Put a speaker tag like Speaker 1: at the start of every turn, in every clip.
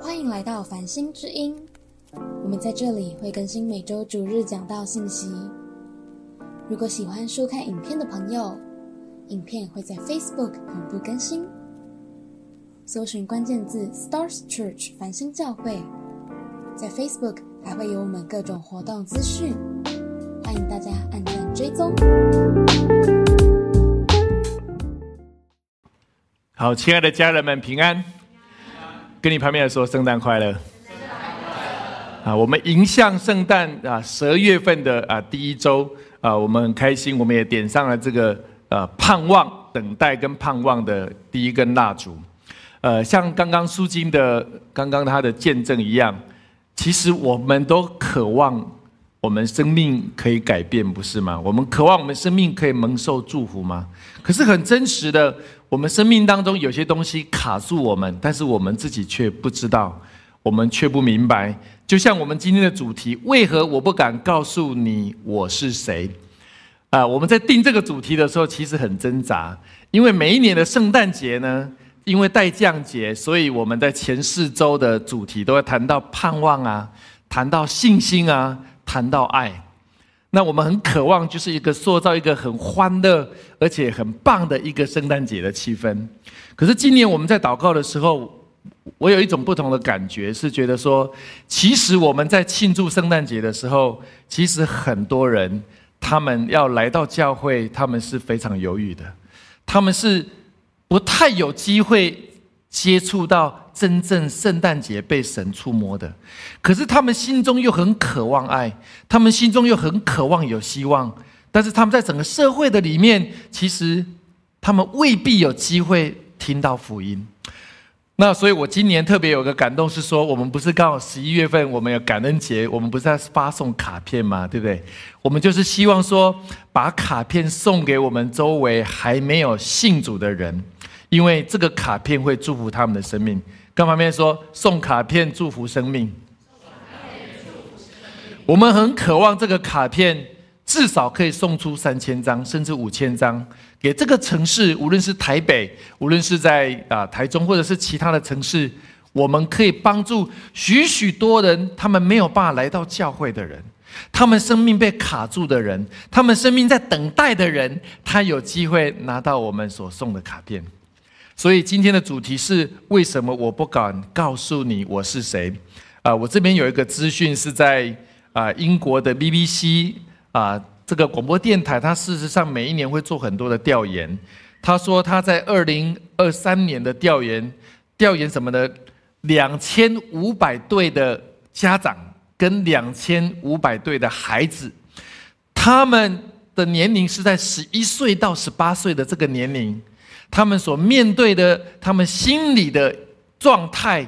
Speaker 1: 欢迎来到繁星之音，我们在这里会更新每周主日讲道信息。如果喜欢收看影片的朋友，影片会在 Facebook 同步更新。搜寻关键字 Stars Church 繁星教会，在 Facebook 还会有我们各种活动资讯，欢迎大家按赞追踪。
Speaker 2: 好，亲爱的家人们，平安！跟你旁边的说，圣诞快乐！啊，我们迎向圣诞啊，十二月份的啊第一周啊，我们很开心，我们也点上了这个呃盼望、等待跟盼望的第一根蜡烛。呃，像刚刚苏金的刚刚他的见证一样，其实我们都渴望我们生命可以改变，不是吗？我们渴望我们生命可以蒙受祝福吗？可是很真实的，我们生命当中有些东西卡住我们，但是我们自己却不知道，我们却不明白。就像我们今天的主题，为何我不敢告诉你我是谁？啊，我们在定这个主题的时候，其实很挣扎，因为每一年的圣诞节呢。因为待降节，所以我们在前四周的主题都会谈到盼望啊，谈到信心啊，谈到爱。那我们很渴望，就是一个塑造一个很欢乐而且很棒的一个圣诞节的气氛。可是今年我们在祷告的时候，我有一种不同的感觉，是觉得说，其实我们在庆祝圣诞节的时候，其实很多人他们要来到教会，他们是非常犹豫的，他们是。不太有机会接触到真正圣诞节被神触摸的，可是他们心中又很渴望爱，他们心中又很渴望有希望，但是他们在整个社会的里面，其实他们未必有机会听到福音。那所以，我今年特别有个感动是说，我们不是刚好十一月份我们有感恩节，我们不是在发送卡片吗？对不对？我们就是希望说，把卡片送给我们周围还没有信主的人。因为这个卡片会祝福他们的生命，跟旁边说送卡片祝福生命。我们很渴望这个卡片至少可以送出三千张，甚至五千张，给这个城市，无论是台北，无论是在啊台中，或者是其他的城市，我们可以帮助许许多人，他们没有办法来到教会的人，他们生命被卡住的人，他们生命在等待的人，他有机会拿到我们所送的卡片。所以今天的主题是为什么我不敢告诉你我是谁？啊，我这边有一个资讯是在啊英国的 BBC 啊这个广播电台，它事实上每一年会做很多的调研。他说他在二零二三年的调研，调研什么呢？两千五百对的家长跟两千五百对的孩子，他们的年龄是在十一岁到十八岁的这个年龄。他们所面对的，他们心理的状态，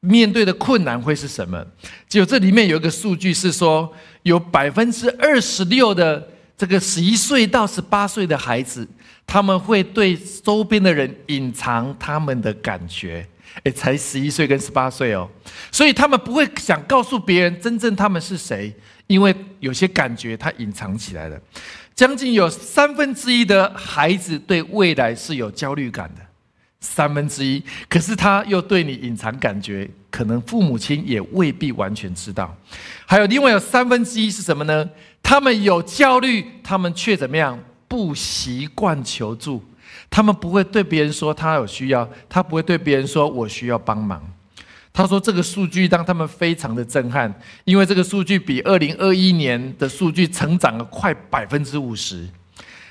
Speaker 2: 面对的困难会是什么？就这里面有一个数据是说，有百分之二十六的这个十一岁到十八岁的孩子，他们会对周边的人隐藏他们的感觉。诶，才十一岁跟十八岁哦，所以他们不会想告诉别人真正他们是谁，因为有些感觉他隐藏起来了。将近有三分之一的孩子对未来是有焦虑感的，三分之一。可是他又对你隐藏感觉，可能父母亲也未必完全知道。还有另外有三分之一是什么呢？他们有焦虑，他们却怎么样？不习惯求助，他们不会对别人说他有需要，他不会对别人说我需要帮忙。他说：“这个数据让他们非常的震撼，因为这个数据比二零二一年的数据成长了快百分之五十。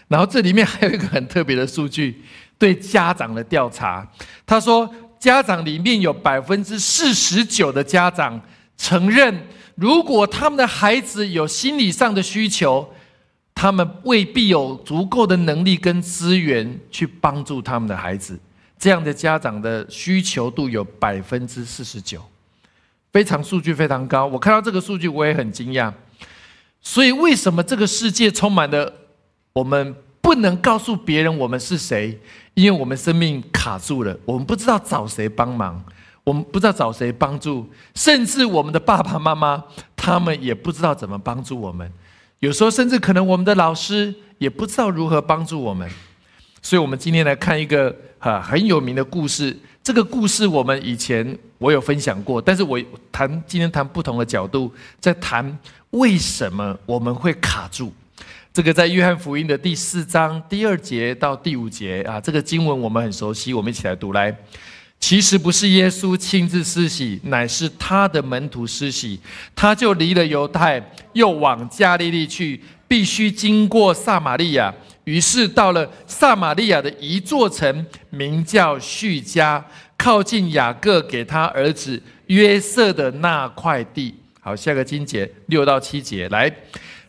Speaker 2: 然后这里面还有一个很特别的数据，对家长的调查。他说，家长里面有百分之四十九的家长承认，如果他们的孩子有心理上的需求，他们未必有足够的能力跟资源去帮助他们的孩子。”这样的家长的需求度有百分之四十九，非常数据非常高。我看到这个数据，我也很惊讶。所以，为什么这个世界充满了我们不能告诉别人我们是谁？因为我们生命卡住了，我们不知道找谁帮忙，我们不知道找谁帮助，甚至我们的爸爸妈妈他们也不知道怎么帮助我们。有时候，甚至可能我们的老师也不知道如何帮助我们。所以，我们今天来看一个哈很有名的故事。这个故事我们以前我有分享过，但是我谈今天谈不同的角度，在谈为什么我们会卡住。这个在约翰福音的第四章第二节到第五节啊，这个经文我们很熟悉，我们一起来读来。其实不是耶稣亲自施洗，乃是他的门徒施洗。他就离了犹太，又往加利利去，必须经过撒玛利亚。于是到了撒玛利亚的一座城，名叫叙加，靠近雅各给他儿子约瑟的那块地。好，下个经节六到七节来，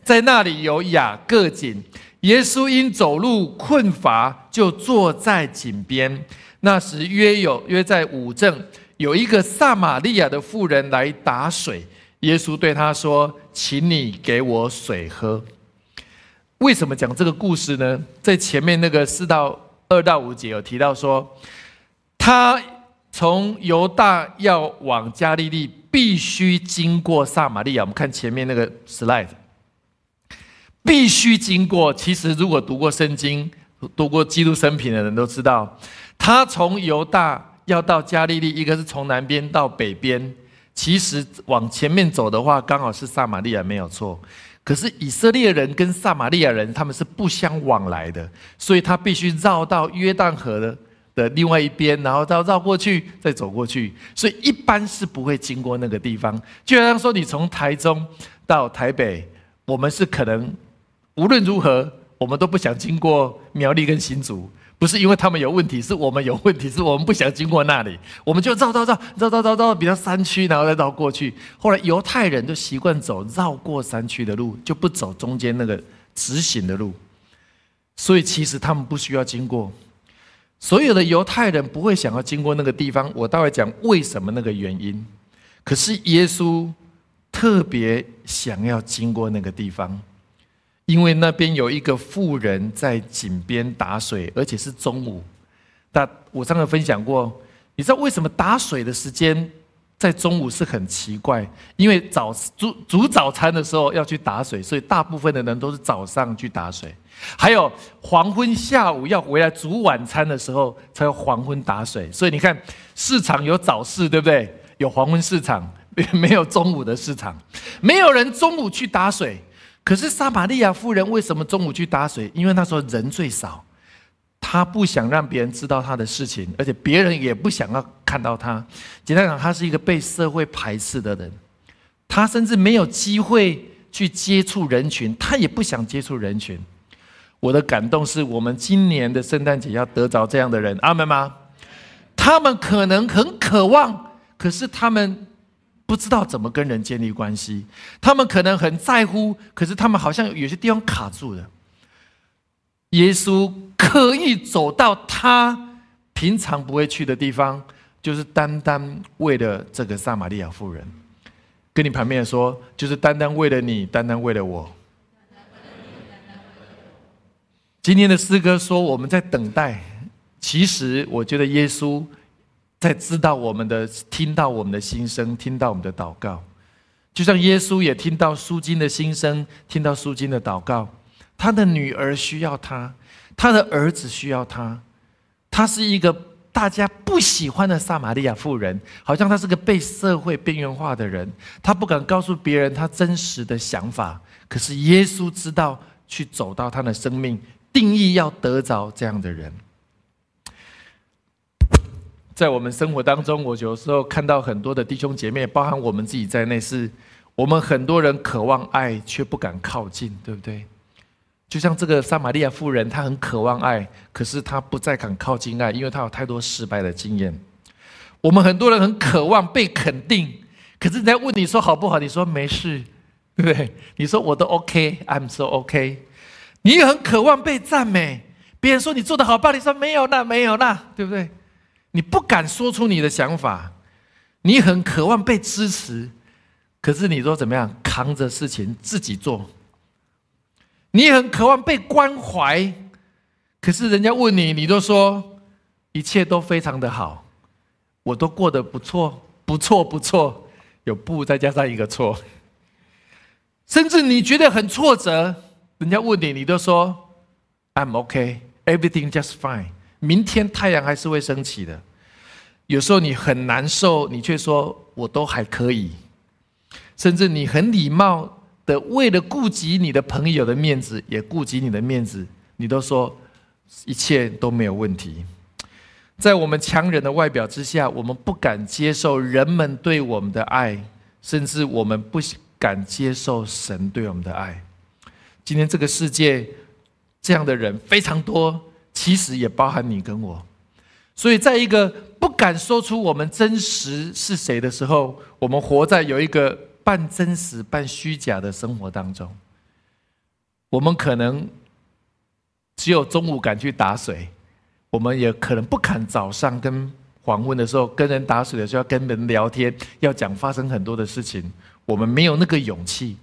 Speaker 2: 在那里有雅各井。耶稣因走路困乏，就坐在井边。那时约有约在五正，有一个撒玛利亚的妇人来打水。耶稣对他说：“请你给我水喝。”为什么讲这个故事呢？在前面那个四到二到五节有提到说，他从犹大要往加利利，必须经过撒玛利亚。我们看前面那个 slide，必须经过。其实如果读过圣经、读过基督生平的人都知道，他从犹大要到加利利，一个是从南边到北边，其实往前面走的话，刚好是撒玛利亚，没有错。可是以色列人跟撒玛利亚人他们是不相往来的，所以他必须绕到约旦河的的另外一边，然后再绕过去，再走过去。所以一般是不会经过那个地方。就好像说，你从台中到台北，我们是可能无论如何，我们都不想经过苗栗跟新竹。不是因为他们有问题，是我们有问题，是我们不想经过那里，我们就绕绕绕绕绕绕绕比较山区，然后再绕过去。后来犹太人都习惯走绕过山区的路，就不走中间那个直行的路。所以其实他们不需要经过，所有的犹太人不会想要经过那个地方。我待会讲为什么那个原因。可是耶稣特别想要经过那个地方。因为那边有一个妇人在井边打水，而且是中午。那我上次分享过，你知道为什么打水的时间在中午是很奇怪？因为早煮煮早餐的时候要去打水，所以大部分的人都是早上去打水。还有黄昏下午要回来煮晚餐的时候，才有黄昏打水。所以你看，市场有早市，对不对？有黄昏市场，没有中午的市场，没有人中午去打水。可是撒玛利亚夫人为什么中午去打水？因为那时候人最少，她不想让别人知道她的事情，而且别人也不想要看到她。简单讲，她是一个被社会排斥的人，她甚至没有机会去接触人群，她也不想接触人群。我的感动是我们今年的圣诞节要得着这样的人，阿门吗？他们可能很渴望，可是他们。不知道怎么跟人建立关系，他们可能很在乎，可是他们好像有些地方卡住了。耶稣刻意走到他平常不会去的地方，就是单单为了这个撒玛利亚妇人。跟你旁边说，就是单单为了你，单单为了我。今天的诗歌说我们在等待，其实我觉得耶稣。在知道我们的，听到我们的心声，听到我们的祷告，就像耶稣也听到苏金的心声，听到苏金的祷告。他的女儿需要他，他的儿子需要他。他是一个大家不喜欢的撒玛利亚妇人，好像他是个被社会边缘化的人，他不敢告诉别人他真实的想法。可是耶稣知道，去走到他的生命定义，要得着这样的人。在我们生活当中，我有时候看到很多的弟兄姐妹，包含我们自己在内，是我们很多人渴望爱却不敢靠近，对不对？就像这个撒玛利亚妇人，她很渴望爱，可是她不再敢靠近爱，因为她有太多失败的经验。我们很多人很渴望被肯定，可是人家问你说好不好，你说没事，对不对？你说我都 OK，I'm so OK。你也很渴望被赞美，别人说你做的好棒，你说没有那没有那，对不对？你不敢说出你的想法，你很渴望被支持，可是你说怎么样扛着事情自己做？你很渴望被关怀，可是人家问你，你都说一切都非常的好，我都过得不错，不错，不错，有不再加上一个错，甚至你觉得很挫折，人家问你，你都说 I'm OK everything just fine。明天太阳还是会升起的。有时候你很难受，你却说我都还可以。甚至你很礼貌的，为了顾及你的朋友的面子，也顾及你的面子，你都说一切都没有问题。在我们强忍的外表之下，我们不敢接受人们对我们的爱，甚至我们不敢接受神对我们的爱。今天这个世界这样的人非常多，其实也包含你跟我。所以，在一个不敢说出我们真实是谁的时候，我们活在有一个半真实半虚假的生活当中。我们可能只有中午敢去打水。我们也可能不敢早上跟黄昏的时候跟人打水的时候要跟人聊天，要讲发生很多的事情，我们没有那个勇气。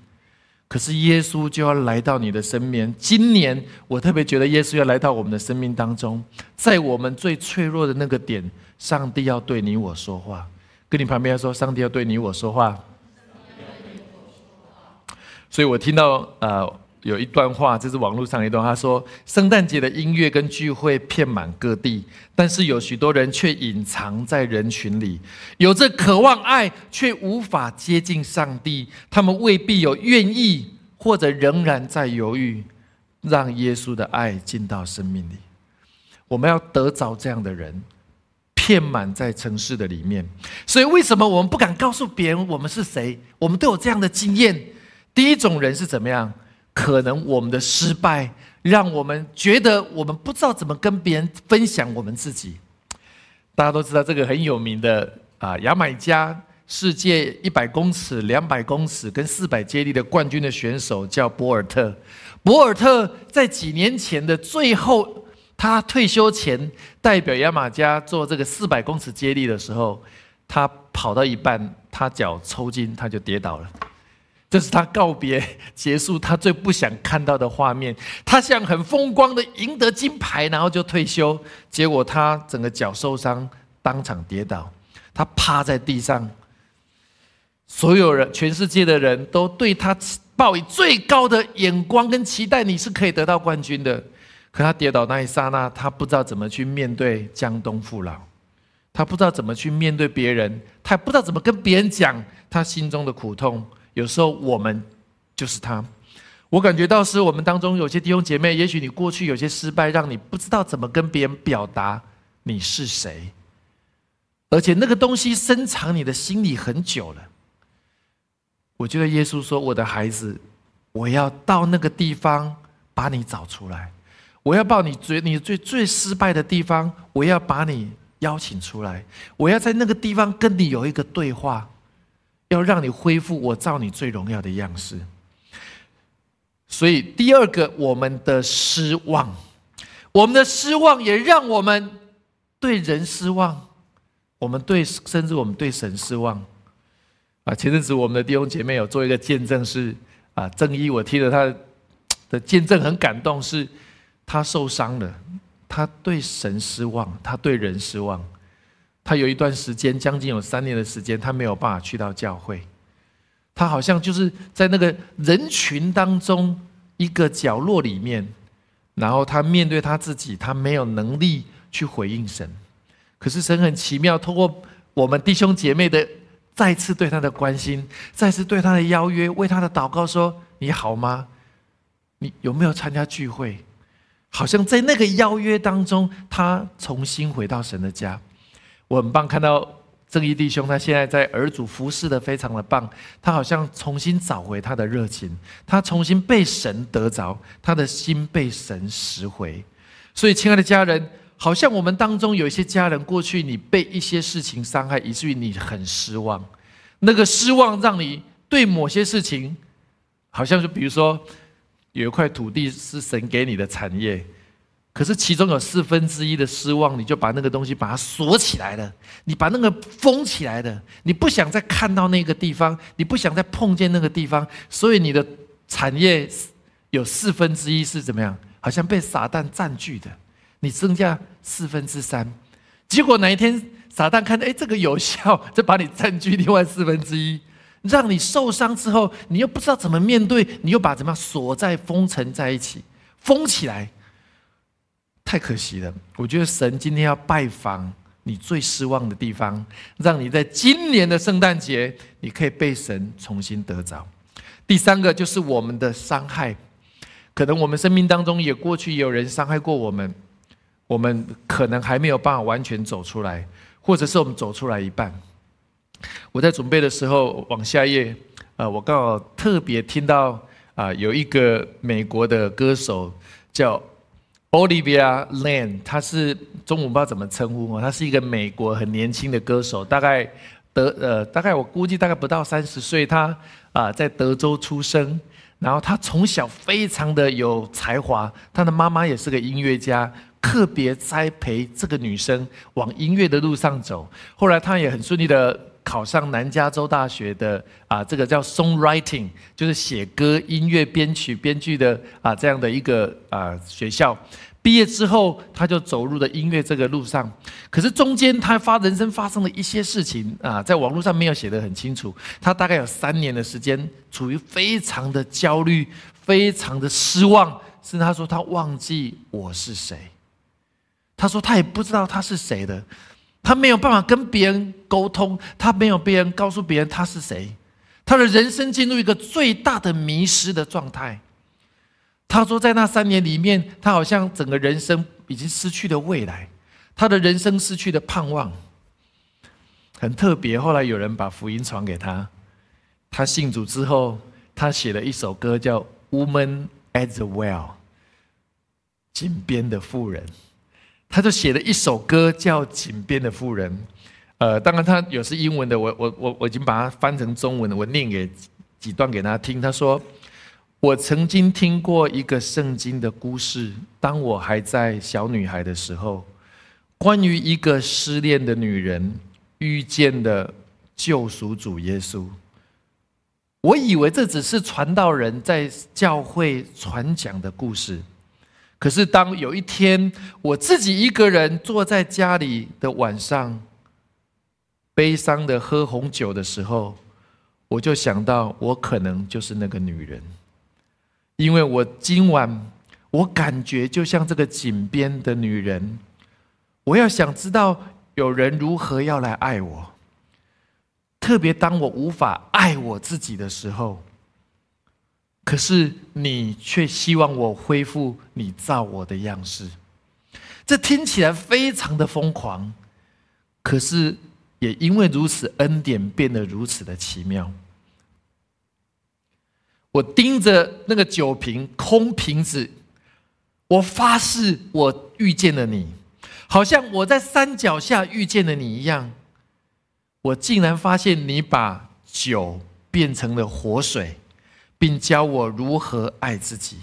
Speaker 2: 可是耶稣就要来到你的身边。今年我特别觉得耶稣要来到我们的生命当中，在我们最脆弱的那个点，上帝要对你我说话。跟你旁边说，上帝要对你我说话。所以我听到呃。有一段话，这是网络上一段，他说：“圣诞节的音乐跟聚会遍满各地，但是有许多人却隐藏在人群里，有着渴望爱，却无法接近上帝。他们未必有愿意，或者仍然在犹豫，让耶稣的爱进到生命里。我们要得着这样的人，遍满在城市的里面。所以，为什么我们不敢告诉别人我们是谁？我们都有这样的经验。第一种人是怎么样？”可能我们的失败，让我们觉得我们不知道怎么跟别人分享我们自己。大家都知道这个很有名的啊，牙买加世界一百公尺、两百公尺跟四百接力的冠军的选手叫博尔特。博尔特在几年前的最后，他退休前代表牙买加做这个四百公尺接力的时候，他跑到一半，他脚抽筋，他就跌倒了。这是他告别结束，他最不想看到的画面。他想很风光的赢得金牌，然后就退休。结果他整个脚受伤，当场跌倒，他趴在地上。所有人，全世界的人都对他抱以最高的眼光跟期待，你是可以得到冠军的。可他跌倒那一刹那，他不知道怎么去面对江东父老，他不知道怎么去面对别人，他也不知道怎么跟别人讲他心中的苦痛。有时候我们就是他，我感觉到是我们当中有些弟兄姐妹，也许你过去有些失败，让你不知道怎么跟别人表达你是谁，而且那个东西深藏你的心里很久了。我觉得耶稣说：“我的孩子，我要到那个地方把你找出来，我要把你最你最最失败的地方，我要把你邀请出来，我要在那个地方跟你有一个对话。”要让你恢复我造你最荣耀的样式，所以第二个，我们的失望，我们的失望也让我们对人失望，我们对甚至我们对神失望。啊，前阵子我们的弟兄姐妹有做一个见证，是啊，正一我听了他的见证很感动，是他受伤了，他对神失望，他对人失望。他有一段时间，将近有三年的时间，他没有办法去到教会。他好像就是在那个人群当中一个角落里面，然后他面对他自己，他没有能力去回应神。可是神很奇妙，通过我们弟兄姐妹的再次对他的关心，再次对他的邀约，为他的祷告说：“你好吗？你有没有参加聚会？”好像在那个邀约当中，他重新回到神的家。我很棒，看到正义弟兄，他现在在儿主服侍的非常的棒，他好像重新找回他的热情，他重新被神得着，他的心被神拾回。所以，亲爱的家人，好像我们当中有一些家人，过去你被一些事情伤害，以至于你很失望，那个失望让你对某些事情，好像就比如说有一块土地是神给你的产业。可是其中有四分之一的失望，你就把那个东西把它锁起来了，你把那个封起来的，你不想再看到那个地方，你不想再碰见那个地方，所以你的产业有四分之一是怎么样？好像被撒旦占据的，你剩下四分之三，结果哪一天撒旦看到哎这个有效，就把你占据另外四分之一，让你受伤之后，你又不知道怎么面对，你又把怎么样锁在封尘在一起，封起来。太可惜了。我觉得神今天要拜访你最失望的地方，让你在今年的圣诞节，你可以被神重新得着。第三个就是我们的伤害，可能我们生命当中也过去有人伤害过我们，我们可能还没有办法完全走出来，或者是我们走出来一半。我在准备的时候往下页，呃，我刚好特别听到啊，有一个美国的歌手叫 Olivia Lane，他是中文不知道怎么称呼哦，他是一个美国很年轻的歌手，大概德呃，大概我估计大概不到三十岁，他啊在德州出生，然后他从小非常的有才华，他的妈妈也是个音乐家。特别栽培这个女生往音乐的路上走，后来她也很顺利的考上南加州大学的啊，这个叫 songwriting，就是写歌、音乐编曲、编剧的啊这样的一个啊学校。毕业之后，他就走入了音乐这个路上。可是中间他发人生发生了一些事情啊，在网络上没有写得很清楚。他大概有三年的时间处于非常的焦虑、非常的失望，甚至他说他忘记我是谁。他说：“他也不知道他是谁的，他没有办法跟别人沟通，他没有别人告诉别人他是谁，他的人生进入一个最大的迷失的状态。”他说：“在那三年里面，他好像整个人生已经失去了未来，他的人生失去了盼望。很特别。后来有人把福音传给他，他信主之后，他写了一首歌叫《Woman at the Well》，井边的妇人。”他就写了一首歌，叫《井边的妇人》。呃，当然他有是英文的，我我我我已经把它翻成中文了，我念给几段给他听。他说：“我曾经听过一个圣经的故事，当我还在小女孩的时候，关于一个失恋的女人遇见的救赎主耶稣。我以为这只是传道人在教会传讲的故事。”可是，当有一天我自己一个人坐在家里的晚上，悲伤的喝红酒的时候，我就想到，我可能就是那个女人，因为我今晚我感觉就像这个井边的女人，我要想知道有人如何要来爱我，特别当我无法爱我自己的时候。可是你却希望我恢复你造我的样式，这听起来非常的疯狂。可是也因为如此，恩典变得如此的奇妙。我盯着那个酒瓶空瓶子，我发誓我遇见了你，好像我在山脚下遇见了你一样。我竟然发现你把酒变成了活水。并教我如何爱自己。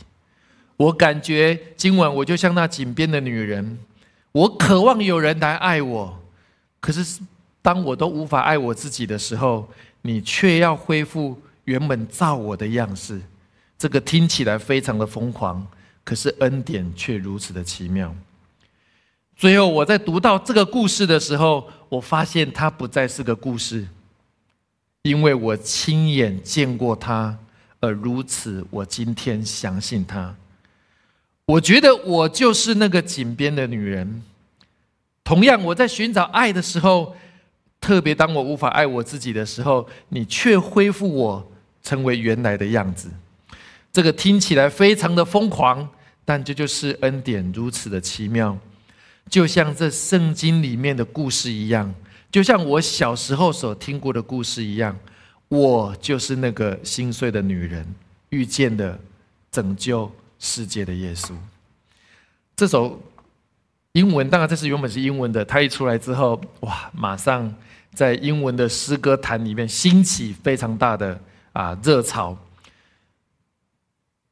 Speaker 2: 我感觉今晚我就像那井边的女人，我渴望有人来爱我。可是当我都无法爱我自己的时候，你却要恢复原本造我的样式。这个听起来非常的疯狂，可是恩典却如此的奇妙。最后我在读到这个故事的时候，我发现它不再是个故事，因为我亲眼见过它。而如此，我今天相信他。我觉得我就是那个井边的女人。同样，我在寻找爱的时候，特别当我无法爱我自己的时候，你却恢复我成为原来的样子。这个听起来非常的疯狂，但这就是恩典如此的奇妙。就像这圣经里面的故事一样，就像我小时候所听过的故事一样。我就是那个心碎的女人，遇见的拯救世界的耶稣。这首英文，当然这是原本是英文的，它一出来之后，哇，马上在英文的诗歌坛里面兴起非常大的啊热潮。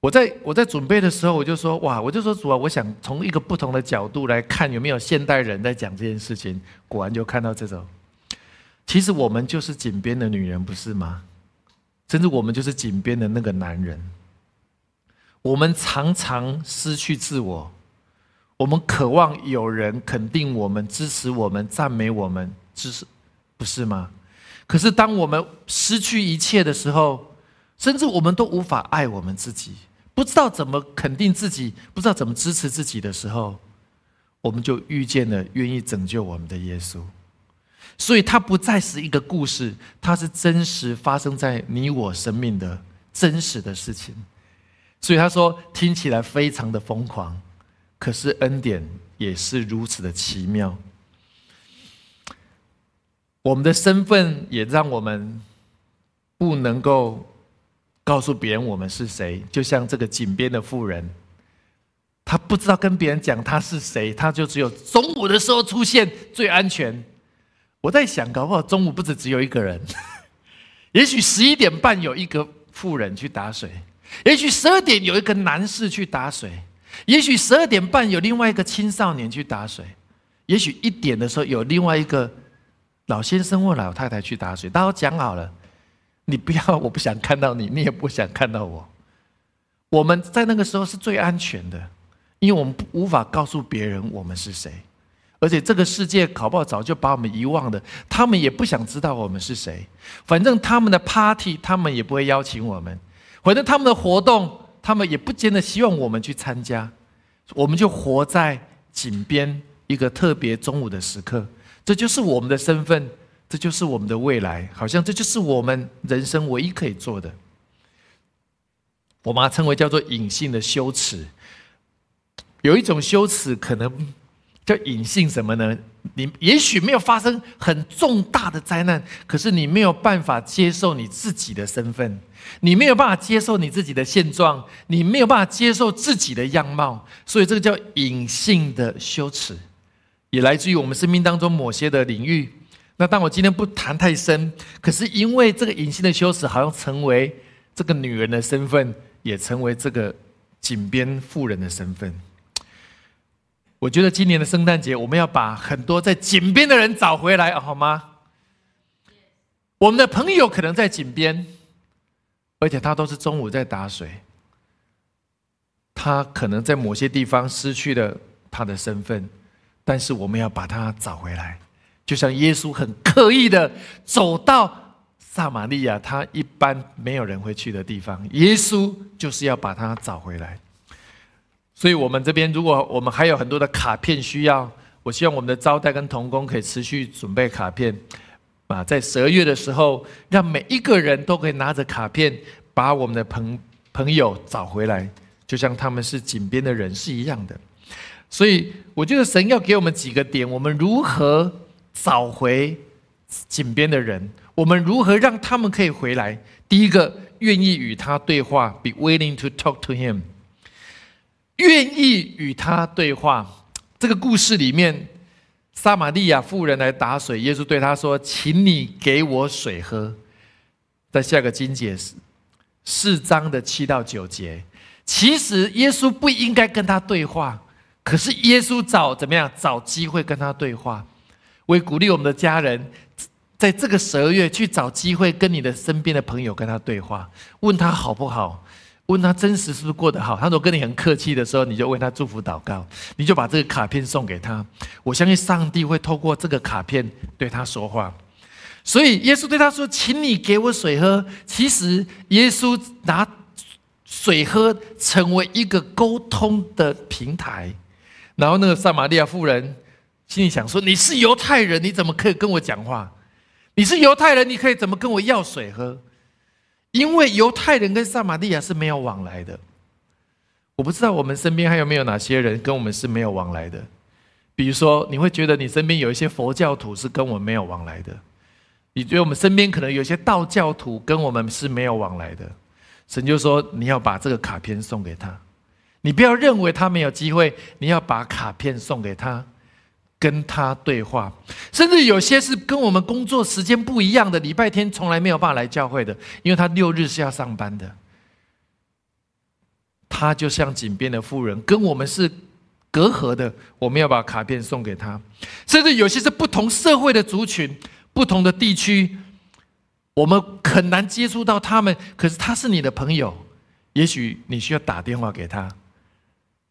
Speaker 2: 我在我在准备的时候，我就说，哇，我就说主啊，我想从一个不同的角度来看，有没有现代人在讲这件事情。果然就看到这首。其实我们就是井边的女人，不是吗？甚至我们就是井边的那个男人。我们常常失去自我，我们渴望有人肯定我们、支持我们、赞美我们，支持，不是吗？可是当我们失去一切的时候，甚至我们都无法爱我们自己，不知道怎么肯定自己，不知道怎么支持自己的时候，我们就遇见了愿意拯救我们的耶稣。所以，它不再是一个故事，它是真实发生在你我生命的真实的事情。所以他说，听起来非常的疯狂，可是恩典也是如此的奇妙。我们的身份也让我们不能够告诉别人我们是谁，就像这个井边的妇人，他不知道跟别人讲他是谁，他就只有中午的时候出现最安全。我在想，搞不好中午不止只有一个人，也许十一点半有一个妇人去打水，也许十二点有一个男士去打水，也许十二点半有另外一个青少年去打水，也许一点的时候有另外一个。老先生或老太太去打水，大家讲好了，你不要，我不想看到你，你也不想看到我。我们在那个时候是最安全的，因为我们无法告诉别人我们是谁，而且这个世界搞不好早就把我们遗忘了，他们也不想知道我们是谁。反正他们的 party，他们也不会邀请我们；反正他们的活动，他们也不见得希望我们去参加。我们就活在井边一个特别中午的时刻。这就是我们的身份，这就是我们的未来，好像这就是我们人生唯一可以做的。我把它称为叫做隐性的羞耻。有一种羞耻可能叫隐性什么呢？你也许没有发生很重大的灾难，可是你没有办法接受你自己的身份，你没有办法接受你自己的现状，你没有办法接受自己的样貌，所以这个叫隐性的羞耻。也来自于我们生命当中某些的领域。那当我今天不谈太深，可是因为这个隐性的羞耻，好像成为这个女人的身份，也成为这个井边妇人的身份。我觉得今年的圣诞节，我们要把很多在井边的人找回来，好吗？我们的朋友可能在井边，而且他都是中午在打水，他可能在某些地方失去了他的身份。但是我们要把他找回来，就像耶稣很刻意的走到撒玛利亚，他一般没有人会去的地方，耶稣就是要把他找回来。所以，我们这边如果我们还有很多的卡片需要，我希望我们的招待跟童工可以持续准备卡片，啊，在十二月的时候，让每一个人都可以拿着卡片，把我们的朋朋友找回来，就像他们是井边的人是一样的。所以，我觉得神要给我们几个点：我们如何找回井边的人？我们如何让他们可以回来？第一个，愿意与他对话，be willing to talk to him。愿意与他对话。这个故事里面，撒玛利亚妇人来打水，耶稣对他说：“请你给我水喝。”在下个经节是四章的七到九节。其实耶稣不应该跟他对话。可是耶稣找怎么样找机会跟他对话？我也鼓励我们的家人，在这个十二月去找机会跟你的身边的朋友跟他对话，问他好不好？问他真实是不是过得好？他说跟你很客气的时候，你就为他祝福祷告，你就把这个卡片送给他。我相信上帝会透过这个卡片对他说话。所以耶稣对他说：“请你给我水喝。”其实耶稣拿水喝成为一个沟通的平台。然后那个撒玛利亚妇人心里想说：“你是犹太人，你怎么可以跟我讲话？你是犹太人，你可以怎么跟我要水喝？因为犹太人跟撒玛利亚是没有往来的。我不知道我们身边还有没有哪些人跟我们是没有往来的。比如说，你会觉得你身边有一些佛教徒是跟我们没有往来的。你觉得我们身边可能有些道教徒跟我们是没有往来的。神就说：你要把这个卡片送给他。”你不要认为他没有机会，你要把卡片送给他，跟他对话。甚至有些是跟我们工作时间不一样的，礼拜天从来没有办法来教会的，因为他六日是要上班的。他就像井边的妇人，跟我们是隔阂的。我们要把卡片送给他。甚至有些是不同社会的族群、不同的地区，我们很难接触到他们，可是他是你的朋友，也许你需要打电话给他。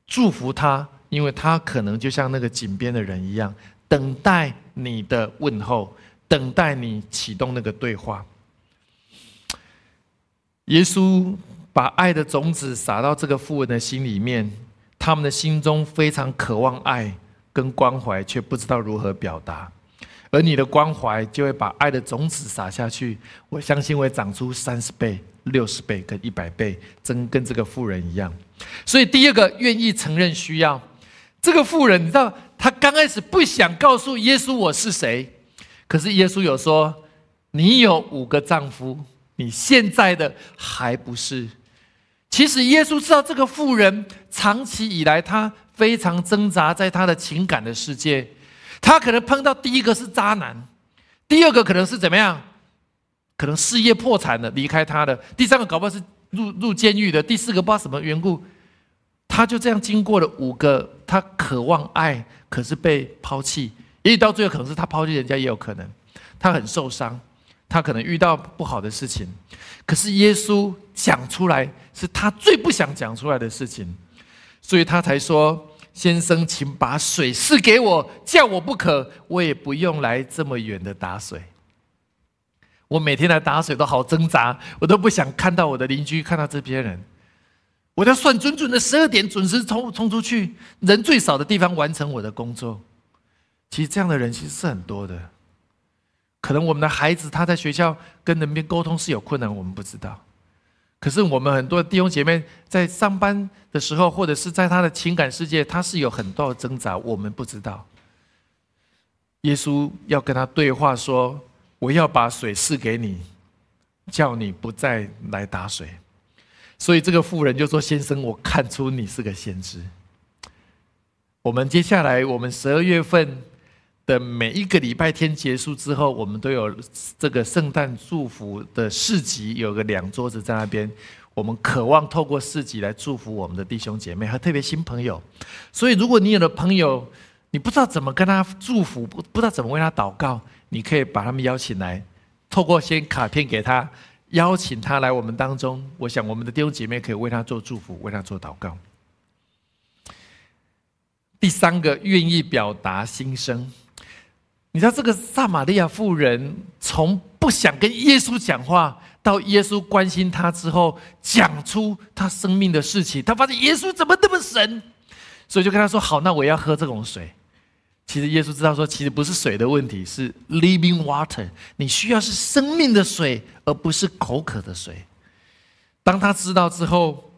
Speaker 2: 祝福他，因为他可能就像那个井边的人一样，等待你的问候，等待你启动那个对话。耶稣把爱的种子撒到这个富人的心里面，他们的心中非常渴望爱，跟关怀，却不知道如何表达。而你的关怀就会把爱的种子撒下去，我相信会长出三十倍、六十倍跟一百倍，真跟这个富人一样。所以第二个，愿意承认需要。这个妇人，你知道，她刚开始不想告诉耶稣我是谁，可是耶稣有说：“你有五个丈夫，你现在的还不是。”其实耶稣知道这个妇人长期以来，她非常挣扎在她的情感的世界。她可能碰到第一个是渣男，第二个可能是怎么样？可能事业破产了，离开他的；第三个搞不好是入入监狱的；第四个不知道什么缘故。他就这样经过了五个，他渴望爱，可是被抛弃，也许到最后可能是他抛弃人家也有可能。他很受伤，他可能遇到不好的事情，可是耶稣讲出来是他最不想讲出来的事情，所以他才说：“先生，请把水赐给我，叫我不渴，我也不用来这么远的打水。我每天来打水都好挣扎，我都不想看到我的邻居，看到这边人。”我要算准准的十二点准时冲冲出去，人最少的地方完成我的工作。其实这样的人其实是很多的。可能我们的孩子他在学校跟人边沟通是有困难，我们不知道。可是我们很多弟兄姐妹在上班的时候，或者是在他的情感世界，他是有很多的挣扎，我们不知道。耶稣要跟他对话说：“我要把水赐给你，叫你不再来打水。”所以这个妇人就说：“先生，我看出你是个先知。我们接下来，我们十二月份的每一个礼拜天结束之后，我们都有这个圣诞祝福的市集，有个两桌子在那边。我们渴望透过市集来祝福我们的弟兄姐妹和特别新朋友。所以，如果你有的朋友，你不知道怎么跟他祝福，不不知道怎么为他祷告，你可以把他们邀请来，透过先卡片给他。”邀请他来我们当中，我想我们的弟兄姐妹可以为他做祝福，为他做祷告。第三个，愿意表达心声。你知道这个撒玛利亚妇人，从不想跟耶稣讲话，到耶稣关心他之后，讲出他生命的事情。他发现耶稣怎么那么神，所以就跟他说：“好，那我要喝这种水。”其实耶稣知道说，其实不是水的问题，是 living water。你需要是生命的水，而不是口渴的水。当他知道之后，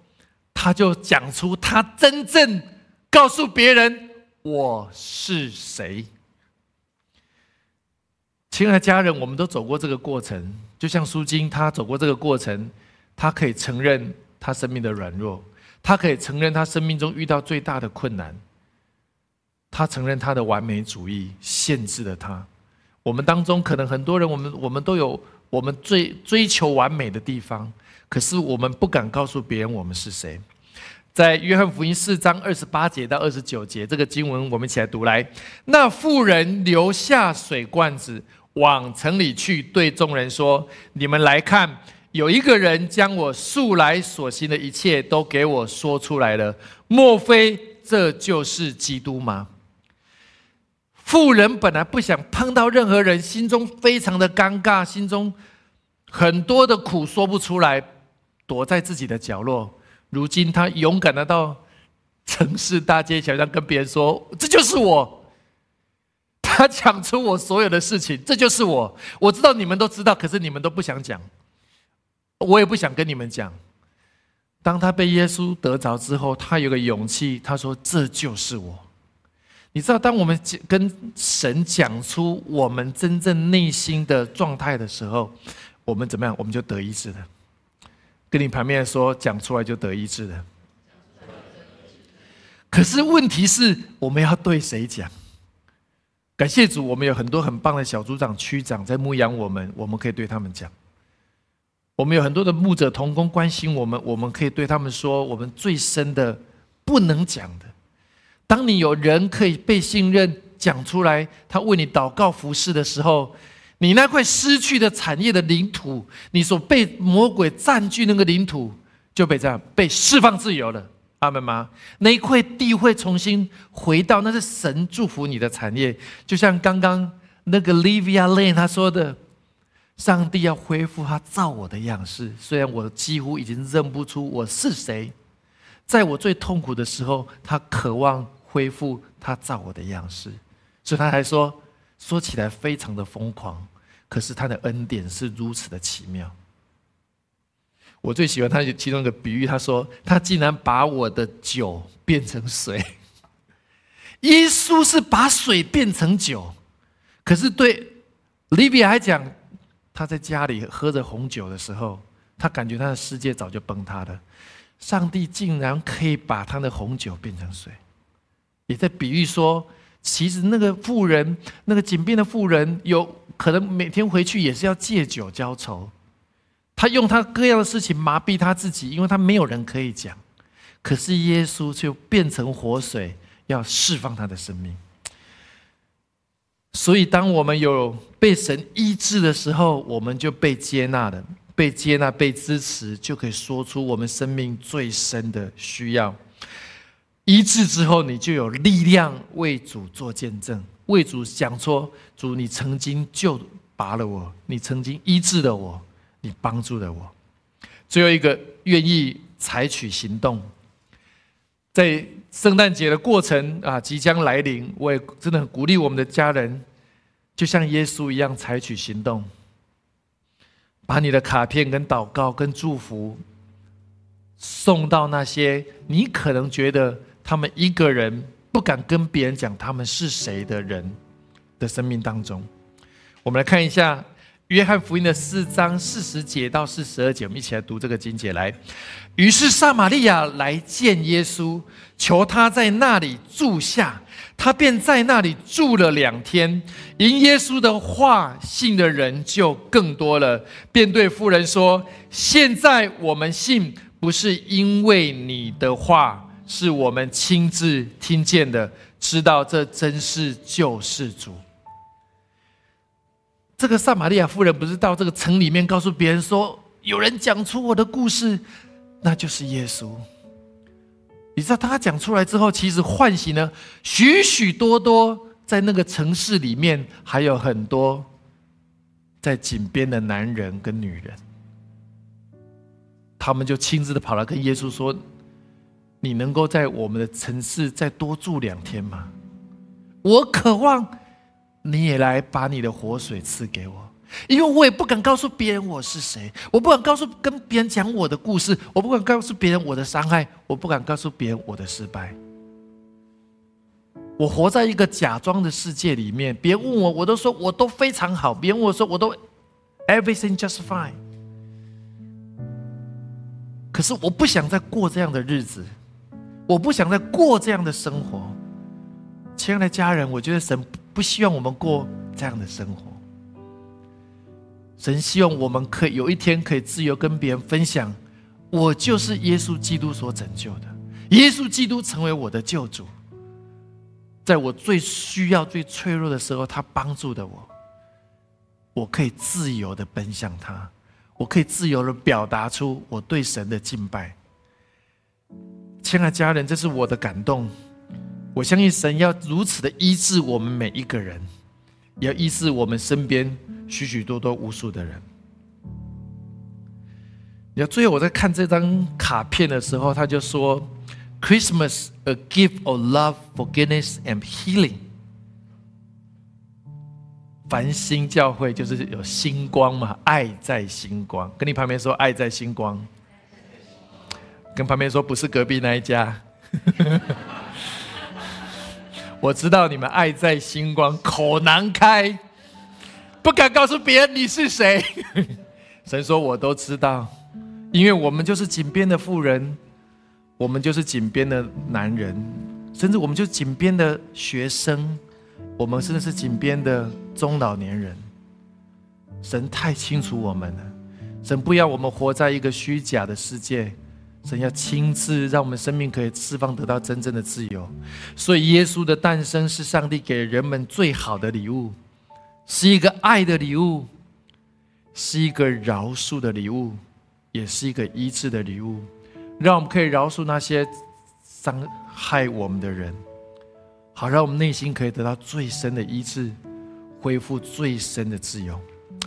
Speaker 2: 他就讲出他真正告诉别人我是谁。亲爱的家人，我们都走过这个过程，就像苏金，他走过这个过程，他可以承认他生命的软弱，他可以承认他生命中遇到最大的困难。他承认他的完美主义限制了他。我们当中可能很多人，我们我们都有我们最追求完美的地方，可是我们不敢告诉别人我们是谁。在约翰福音四章二十八节到二十九节，这个经文我们一起来读来。那妇人留下水罐子，往城里去，对众人说：“你们来看，有一个人将我素来所行的一切都给我说出来了。莫非这就是基督吗？”富人本来不想碰到任何人，心中非常的尴尬，心中很多的苦说不出来，躲在自己的角落。如今他勇敢的到城市大街小巷跟别人说：“这就是我。”他讲出我所有的事情，这就是我。我知道你们都知道，可是你们都不想讲，我也不想跟你们讲。当他被耶稣得着之后，他有个勇气，他说：“这就是我。”你知道，当我们跟神讲出我们真正内心的状态的时候，我们怎么样？我们就得医治了。跟你旁边说，讲出来就得医治了。可是问题是，我们要对谁讲？感谢主，我们有很多很棒的小组长、区长在牧养我们，我们可以对他们讲。我们有很多的牧者同工关心我们，我们可以对他们说我们最深的不能讲的。当你有人可以被信任讲出来，他为你祷告服侍的时候，你那块失去的产业的领土，你所被魔鬼占据那个领土，就被这样被释放自由了。阿门吗？那一块地会重新回到，那是神祝福你的产业。就像刚刚那个 Livia Lane 他说的，上帝要恢复他造我的样式，虽然我几乎已经认不出我是谁，在我最痛苦的时候，他渴望。恢复他造我的样式。所以他还说，说起来非常的疯狂，可是他的恩典是如此的奇妙。我最喜欢他其中一个比喻，他说他竟然把我的酒变成水。耶稣是把水变成酒，可是对利比亚来讲，他在家里喝着红酒的时候，他感觉他的世界早就崩塌了。上帝竟然可以把他的红酒变成水，也在比喻说，其实那个富人，那个井边的富人，有可能每天回去也是要借酒浇愁。他用他各样的事情麻痹他自己，因为他没有人可以讲。可是耶稣就变成活水，要释放他的生命。所以，当我们有被神医治的时候，我们就被接纳了。被接纳、被支持，就可以说出我们生命最深的需要。医治之后，你就有力量为主做见证，为主讲说：“主，你曾经救拔了我，你曾经医治了我。”你帮助了我。最后一个愿意采取行动，在圣诞节的过程啊即将来临，我也真的很鼓励我们的家人，就像耶稣一样采取行动，把你的卡片、跟祷告、跟祝福送到那些你可能觉得他们一个人不敢跟别人讲他们是谁的人的生命当中。我们来看一下。约翰福音的四章四十节到四十二节，我们一起来读这个经节。来，于是撒玛利亚来见耶稣，求他在那里住下，他便在那里住了两天。因耶稣的话，信的人就更多了，便对妇人说：“现在我们信，不是因为你的话，是我们亲自听见的，知道这真是救世主。”这个撒玛利亚夫人不是到这个城里面告诉别人说，有人讲出我的故事，那就是耶稣。你知道他讲出来之后，其实唤醒了许许多多在那个城市里面还有很多在井边的男人跟女人，他们就亲自的跑来跟耶稣说：“你能够在我们的城市再多住两天吗？我渴望。”你也来把你的活水赐给我，因为我也不敢告诉别人我是谁，我不敢告诉跟别人讲我的故事，我不敢告诉别人我的伤害，我不敢告诉别人我的失败。我活在一个假装的世界里面，别人问我，我都说我都非常好，别人问我说我都 everything just fine。可是我不想再过这样的日子，我不想再过这样的生活。亲爱的家人，我觉得神。不希望我们过这样的生活。神希望我们可以有一天可以自由跟别人分享，我就是耶稣基督所拯救的，耶稣基督成为我的救主，在我最需要、最脆弱的时候，他帮助的我，我可以自由的奔向他，我可以自由的表达出我对神的敬拜。亲爱的家人，这是我的感动。我相信神要如此的医治我们每一个人，也要医治我们身边许许多多无数的人。你要最后我在看这张卡片的时候，他就说：“Christmas, a gift of love, forgiveness and healing。”繁星教会就是有星光嘛，爱在星光。跟你旁边说，爱在星光。跟旁边说，不是隔壁那一家。我知道你们爱在星光，口难开，不敢告诉别人你是谁。神说：“我都知道，因为我们就是井边的妇人，我们就是井边的男人，甚至我们就是井边的学生，我们甚至是井边的中老年人。神太清楚我们了，神不要我们活在一个虚假的世界。”神要亲自让我们生命可以释放，得到真正的自由。所以，耶稣的诞生是上帝给人们最好的礼物，是一个爱的礼物，是一个饶恕的礼物，也是一个医治的礼物，让我们可以饶恕那些伤害我们的人，好让我们内心可以得到最深的医治，恢复最深的自由。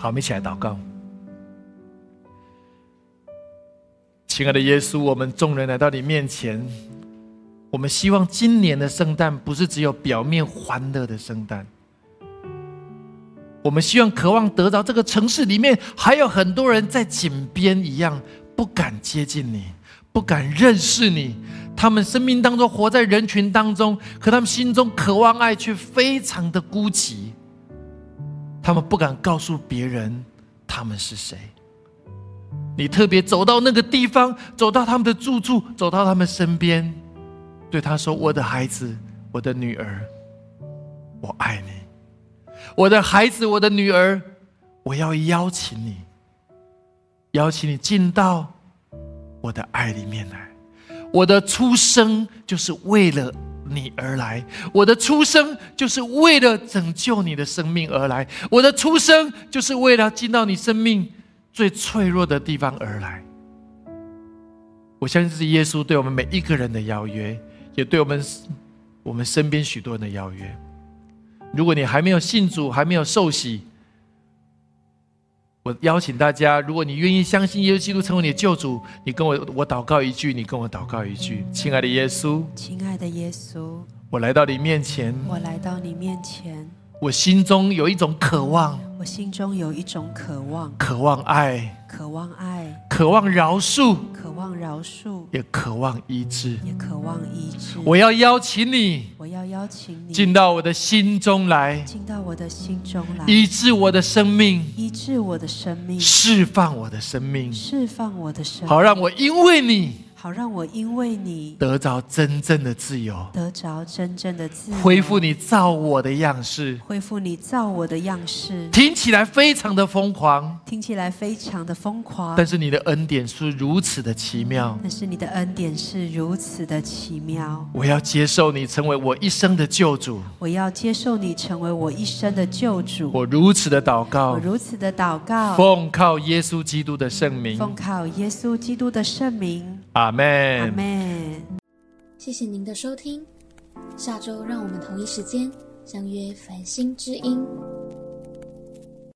Speaker 2: 好，我们一起来祷告。亲爱的耶稣，我们众人来到你面前，我们希望今年的圣诞不是只有表面欢乐的圣诞。我们希望、渴望得到这个城市里面还有很多人在井边一样，不敢接近你，不敢认识你。他们生命当中活在人群当中，可他们心中渴望爱，却非常的孤寂。他们不敢告诉别人他们是谁。你特别走到那个地方，走到他们的住处，走到他们身边，对他说：“我的孩子，我的女儿，我爱你。”我的孩子，我的女儿，我要邀请你，邀请你进到我的爱里面来。我的出生就是为了你而来，我的出生就是为了拯救你的生命而来，我的出生就是为了进到你生命最脆弱的地方而来。我相信这是耶稣对我们每一个人的邀约，也对我们我们身边许多人的邀约。如果你还没有信主，还没有受洗，我邀请大家，如果你愿意相信耶稣基督成为你的救主，你跟我我祷告一句，你跟我祷告一句，亲爱的耶稣，
Speaker 3: 亲爱的耶稣，
Speaker 2: 我来到你面前，
Speaker 3: 我来到你面前，
Speaker 2: 我心中有一种渴望，
Speaker 3: 我心中有一种渴望，
Speaker 2: 渴望爱，
Speaker 3: 渴望爱，
Speaker 2: 渴望饶恕，
Speaker 3: 渴望饶恕，
Speaker 2: 也渴望医治，
Speaker 3: 也渴望医治。
Speaker 2: 我要邀请你，
Speaker 3: 我要邀请你
Speaker 2: 进到我的心中来，
Speaker 3: 进到我的心中来，
Speaker 2: 医治我的生命，
Speaker 3: 医治我的生命，
Speaker 2: 释放我的生命，
Speaker 3: 释放我的生命，
Speaker 2: 好让我因为你。
Speaker 3: 好让我因为你
Speaker 2: 得着真正的自由，
Speaker 3: 得着真正的自由，
Speaker 2: 恢复你造我的样式，
Speaker 3: 恢复你造我的样式。
Speaker 2: 听起来非常的疯狂，
Speaker 3: 听起来非常的疯狂。
Speaker 2: 但是你的恩典是如此的奇妙，
Speaker 3: 但是你的恩典是如此的奇妙。
Speaker 2: 我要接受你成为我一生的救主，
Speaker 3: 我要接受你成为我一生的救主。
Speaker 2: 我如此的祷告，
Speaker 3: 我如此的祷告，
Speaker 2: 奉靠耶稣基督的圣名，
Speaker 3: 奉靠耶稣基督的圣名。
Speaker 2: 阿门。
Speaker 3: 阿门。
Speaker 1: 谢谢您的收听，下周让我们同一时间相约繁星之音。